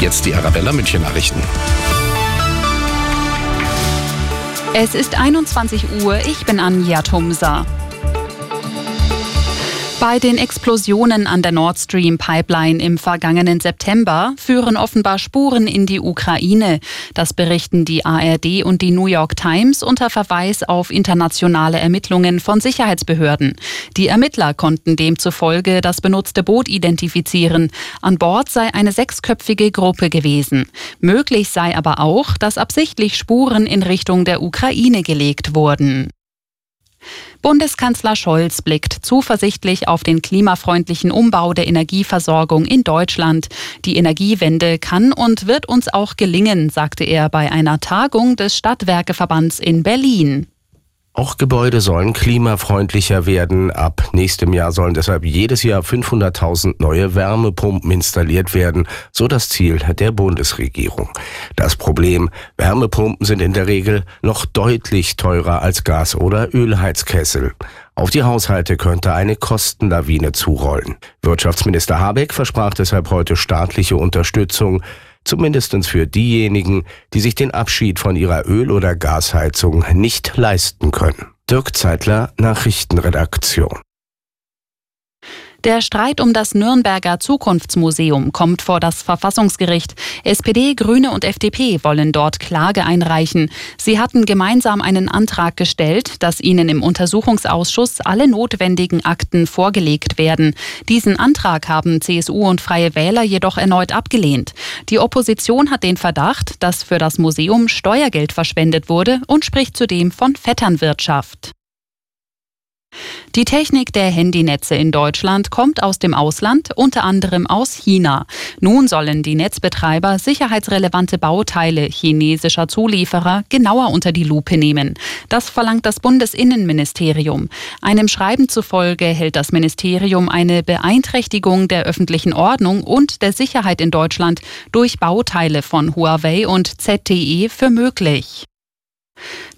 Jetzt die Arabella München Nachrichten. Es ist 21 Uhr. Ich bin Anja Tumsa. Bei den Explosionen an der Nord Stream Pipeline im vergangenen September führen offenbar Spuren in die Ukraine. Das berichten die ARD und die New York Times unter Verweis auf internationale Ermittlungen von Sicherheitsbehörden. Die Ermittler konnten demzufolge das benutzte Boot identifizieren. An Bord sei eine sechsköpfige Gruppe gewesen. Möglich sei aber auch, dass absichtlich Spuren in Richtung der Ukraine gelegt wurden. Bundeskanzler Scholz blickt zuversichtlich auf den klimafreundlichen Umbau der Energieversorgung in Deutschland. Die Energiewende kann und wird uns auch gelingen, sagte er bei einer Tagung des Stadtwerkeverbands in Berlin. Auch Gebäude sollen klimafreundlicher werden. Ab nächstem Jahr sollen deshalb jedes Jahr 500.000 neue Wärmepumpen installiert werden, so das Ziel der Bundesregierung. Das Problem, Wärmepumpen sind in der Regel noch deutlich teurer als Gas- oder Ölheizkessel. Auf die Haushalte könnte eine Kostenlawine zurollen. Wirtschaftsminister Habeck versprach deshalb heute staatliche Unterstützung zumindest für diejenigen, die sich den Abschied von ihrer Öl- oder Gasheizung nicht leisten können. Dirk Zeitler, Nachrichtenredaktion. Der Streit um das Nürnberger Zukunftsmuseum kommt vor das Verfassungsgericht. SPD, Grüne und FDP wollen dort Klage einreichen. Sie hatten gemeinsam einen Antrag gestellt, dass ihnen im Untersuchungsausschuss alle notwendigen Akten vorgelegt werden. Diesen Antrag haben CSU und Freie Wähler jedoch erneut abgelehnt. Die Opposition hat den Verdacht, dass für das Museum Steuergeld verschwendet wurde und spricht zudem von Vetternwirtschaft. Die Technik der Handynetze in Deutschland kommt aus dem Ausland, unter anderem aus China. Nun sollen die Netzbetreiber sicherheitsrelevante Bauteile chinesischer Zulieferer genauer unter die Lupe nehmen. Das verlangt das Bundesinnenministerium. Einem Schreiben zufolge hält das Ministerium eine Beeinträchtigung der öffentlichen Ordnung und der Sicherheit in Deutschland durch Bauteile von Huawei und ZTE für möglich.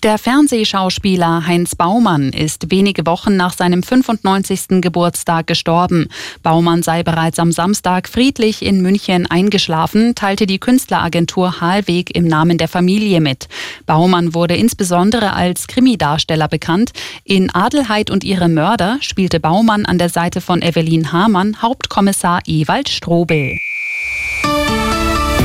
Der Fernsehschauspieler Heinz Baumann ist wenige Wochen nach seinem 95. Geburtstag gestorben. Baumann sei bereits am Samstag friedlich in München eingeschlafen, teilte die Künstleragentur Halweg im Namen der Familie mit. Baumann wurde insbesondere als Krimidarsteller bekannt. In Adelheid und ihre Mörder spielte Baumann an der Seite von Evelyn Hamann Hauptkommissar Ewald Strobel.